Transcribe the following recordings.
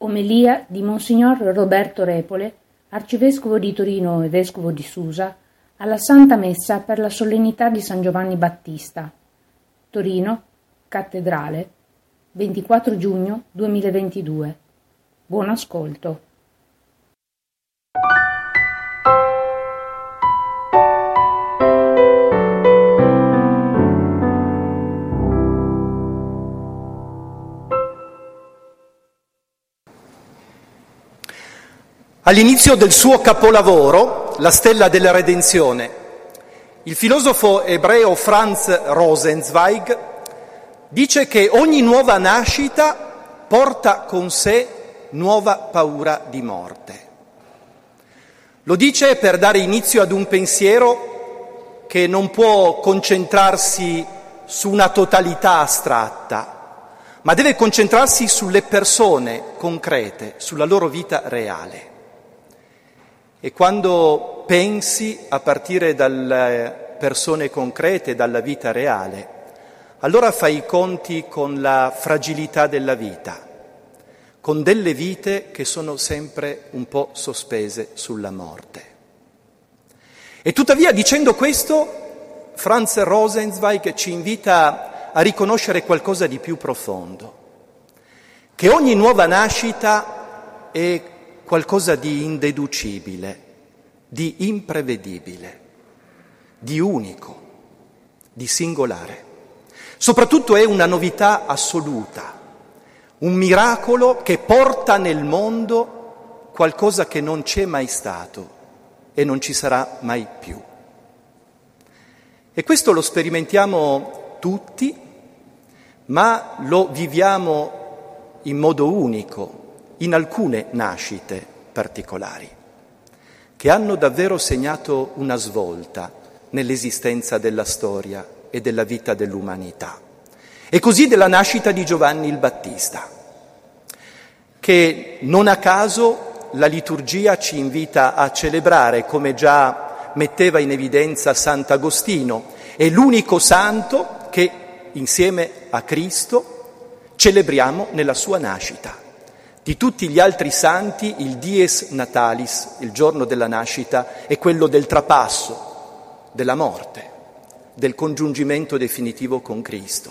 Omelia di Monsignor Roberto Repole, arcivescovo di Torino e vescovo di Susa, alla Santa Messa per la solennità di San Giovanni Battista. Torino, Cattedrale, 24 giugno 2022. Buon ascolto. All'inizio del suo capolavoro, La stella della redenzione, il filosofo ebreo Franz Rosenzweig dice che ogni nuova nascita porta con sé nuova paura di morte. Lo dice per dare inizio ad un pensiero che non può concentrarsi su una totalità astratta, ma deve concentrarsi sulle persone concrete, sulla loro vita reale. E quando pensi a partire dalle persone concrete, dalla vita reale, allora fai i conti con la fragilità della vita, con delle vite che sono sempre un po' sospese sulla morte. E tuttavia, dicendo questo, Franz Rosenzweig ci invita a riconoscere qualcosa di più profondo, che ogni nuova nascita è qualcosa di indeducibile, di imprevedibile, di unico, di singolare. Soprattutto è una novità assoluta, un miracolo che porta nel mondo qualcosa che non c'è mai stato e non ci sarà mai più. E questo lo sperimentiamo tutti, ma lo viviamo in modo unico in alcune nascite particolari, che hanno davvero segnato una svolta nell'esistenza della storia e della vita dell'umanità. E così della nascita di Giovanni il Battista, che non a caso la liturgia ci invita a celebrare, come già metteva in evidenza Sant'Agostino, è l'unico santo che insieme a Cristo celebriamo nella sua nascita. Di tutti gli altri santi il dies natalis, il giorno della nascita, è quello del trapasso, della morte, del congiungimento definitivo con Cristo.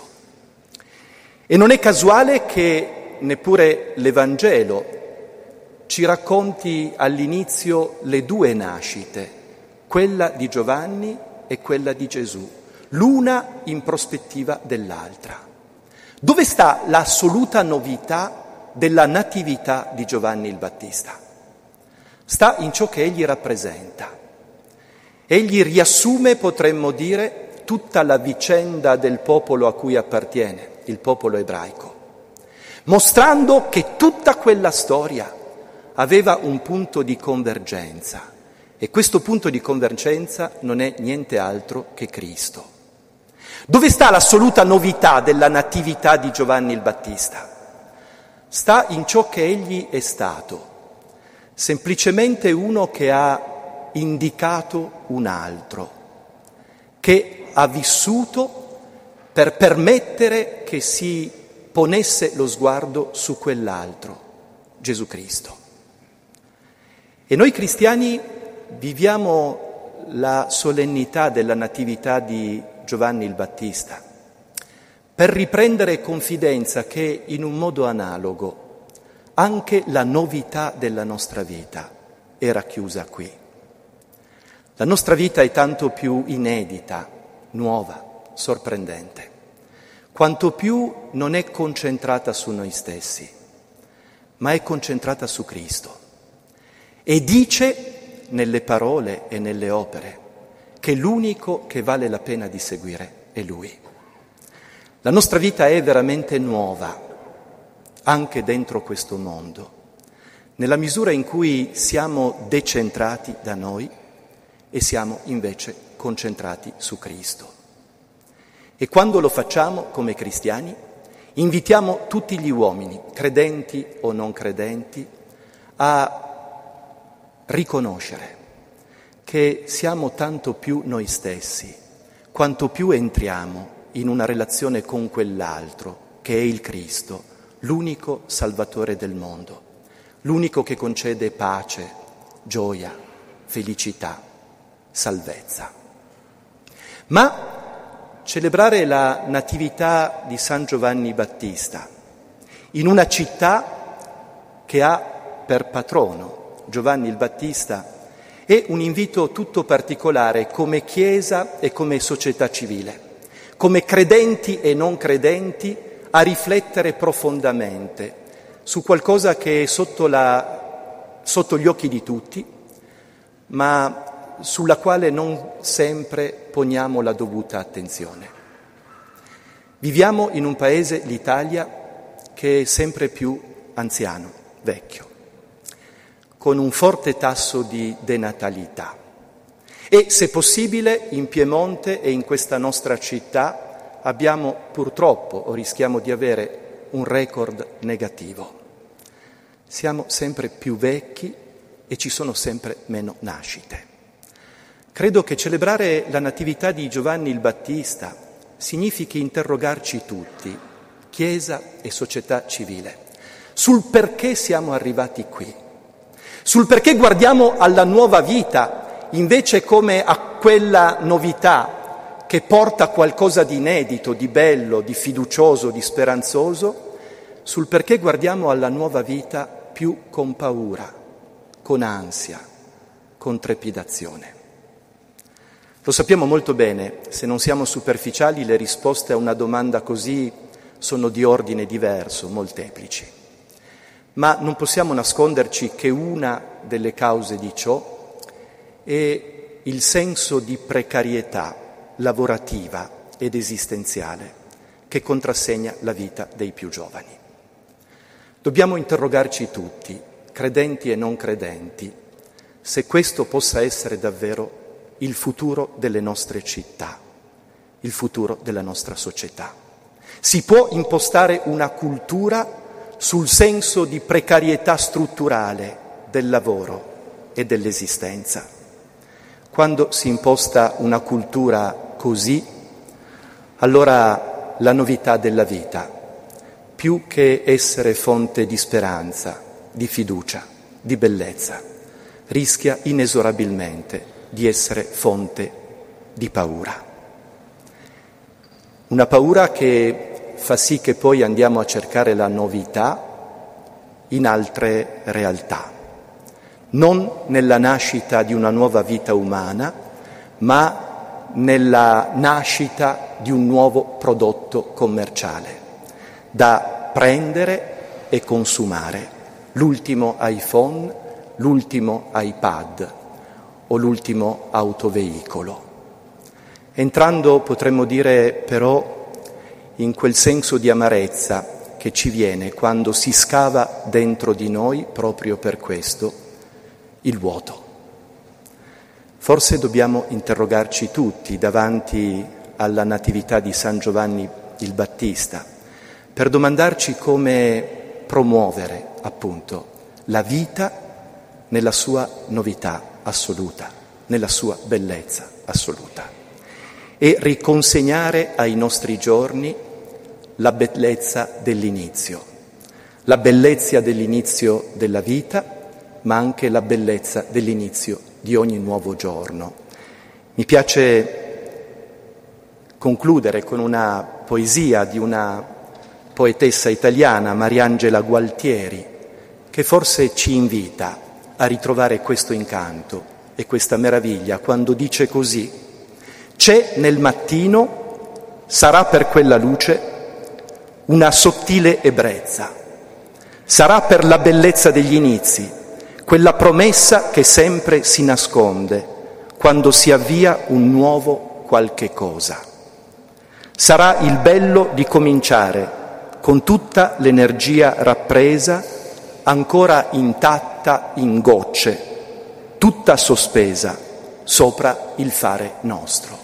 E non è casuale che neppure l'Evangelo ci racconti all'inizio le due nascite, quella di Giovanni e quella di Gesù, l'una in prospettiva dell'altra. Dove sta l'assoluta novità della natività di Giovanni il Battista. Sta in ciò che egli rappresenta. Egli riassume, potremmo dire, tutta la vicenda del popolo a cui appartiene, il popolo ebraico, mostrando che tutta quella storia aveva un punto di convergenza e questo punto di convergenza non è niente altro che Cristo. Dove sta l'assoluta novità della natività di Giovanni il Battista? Sta in ciò che egli è stato, semplicemente uno che ha indicato un altro, che ha vissuto per permettere che si ponesse lo sguardo su quell'altro, Gesù Cristo. E noi cristiani viviamo la solennità della natività di Giovanni il Battista per riprendere confidenza che in un modo analogo anche la novità della nostra vita era chiusa qui. La nostra vita è tanto più inedita, nuova, sorprendente, quanto più non è concentrata su noi stessi, ma è concentrata su Cristo. E dice nelle parole e nelle opere che l'unico che vale la pena di seguire è Lui. La nostra vita è veramente nuova, anche dentro questo mondo, nella misura in cui siamo decentrati da noi e siamo invece concentrati su Cristo. E quando lo facciamo come cristiani, invitiamo tutti gli uomini, credenti o non credenti, a riconoscere che siamo tanto più noi stessi, quanto più entriamo in una relazione con quell'altro che è il Cristo, l'unico Salvatore del mondo, l'unico che concede pace, gioia, felicità, salvezza. Ma celebrare la natività di San Giovanni Battista in una città che ha per patrono Giovanni il Battista è un invito tutto particolare come Chiesa e come società civile, come credenti e non credenti a riflettere profondamente su qualcosa che è sotto, la, sotto gli occhi di tutti, ma sulla quale non sempre poniamo la dovuta attenzione. Viviamo in un paese, l'Italia, che è sempre più anziano, vecchio, con un forte tasso di denatalità. E se possibile in Piemonte e in questa nostra città abbiamo purtroppo o rischiamo di avere un record negativo. Siamo sempre più vecchi e ci sono sempre meno nascite. Credo che celebrare la Natività di Giovanni il Battista significhi interrogarci tutti, Chiesa e società civile, sul perché siamo arrivati qui, sul perché guardiamo alla nuova vita invece come a quella novità che porta qualcosa di inedito, di bello, di fiducioso, di speranzoso, sul perché guardiamo alla nuova vita più con paura, con ansia, con trepidazione. Lo sappiamo molto bene, se non siamo superficiali le risposte a una domanda così sono di ordine diverso, molteplici. Ma non possiamo nasconderci che una delle cause di ciò è il senso di precarietà lavorativa ed esistenziale che contrassegna la vita dei più giovani. Dobbiamo interrogarci tutti, credenti e non credenti, se questo possa essere davvero il futuro delle nostre città, il futuro della nostra società. Si può impostare una cultura sul senso di precarietà strutturale del lavoro e dell'esistenza. Quando si imposta una cultura così, allora la novità della vita, più che essere fonte di speranza, di fiducia, di bellezza, rischia inesorabilmente di essere fonte di paura. Una paura che fa sì che poi andiamo a cercare la novità in altre realtà, non nella nascita di una nuova vita umana, ma nella nascita di un nuovo prodotto commerciale da prendere e consumare, l'ultimo iPhone, l'ultimo iPad, o l'ultimo autoveicolo. Entrando, potremmo dire, però, in quel senso di amarezza che ci viene quando si scava dentro di noi, proprio per questo, il vuoto. Forse dobbiamo interrogarci tutti davanti alla Natività di San Giovanni il Battista, per domandarci come promuovere, appunto, la vita nella sua novità assoluta, nella sua bellezza assoluta e riconsegnare ai nostri giorni la bellezza dell'inizio, la bellezza dell'inizio della vita, ma anche la bellezza dell'inizio di ogni nuovo giorno. Mi piace concludere con una poesia di una poetessa italiana, Mariangela Gualtieri, che forse ci invita a ritrovare questo incanto e questa meraviglia quando dice così, c'è nel mattino, sarà per quella luce, una sottile ebbrezza, sarà per la bellezza degli inizi, quella promessa che sempre si nasconde quando si avvia un nuovo qualche cosa. Sarà il bello di cominciare con tutta l'energia rappresa ancora intatta in gocce, tutta sospesa sopra il fare nostro.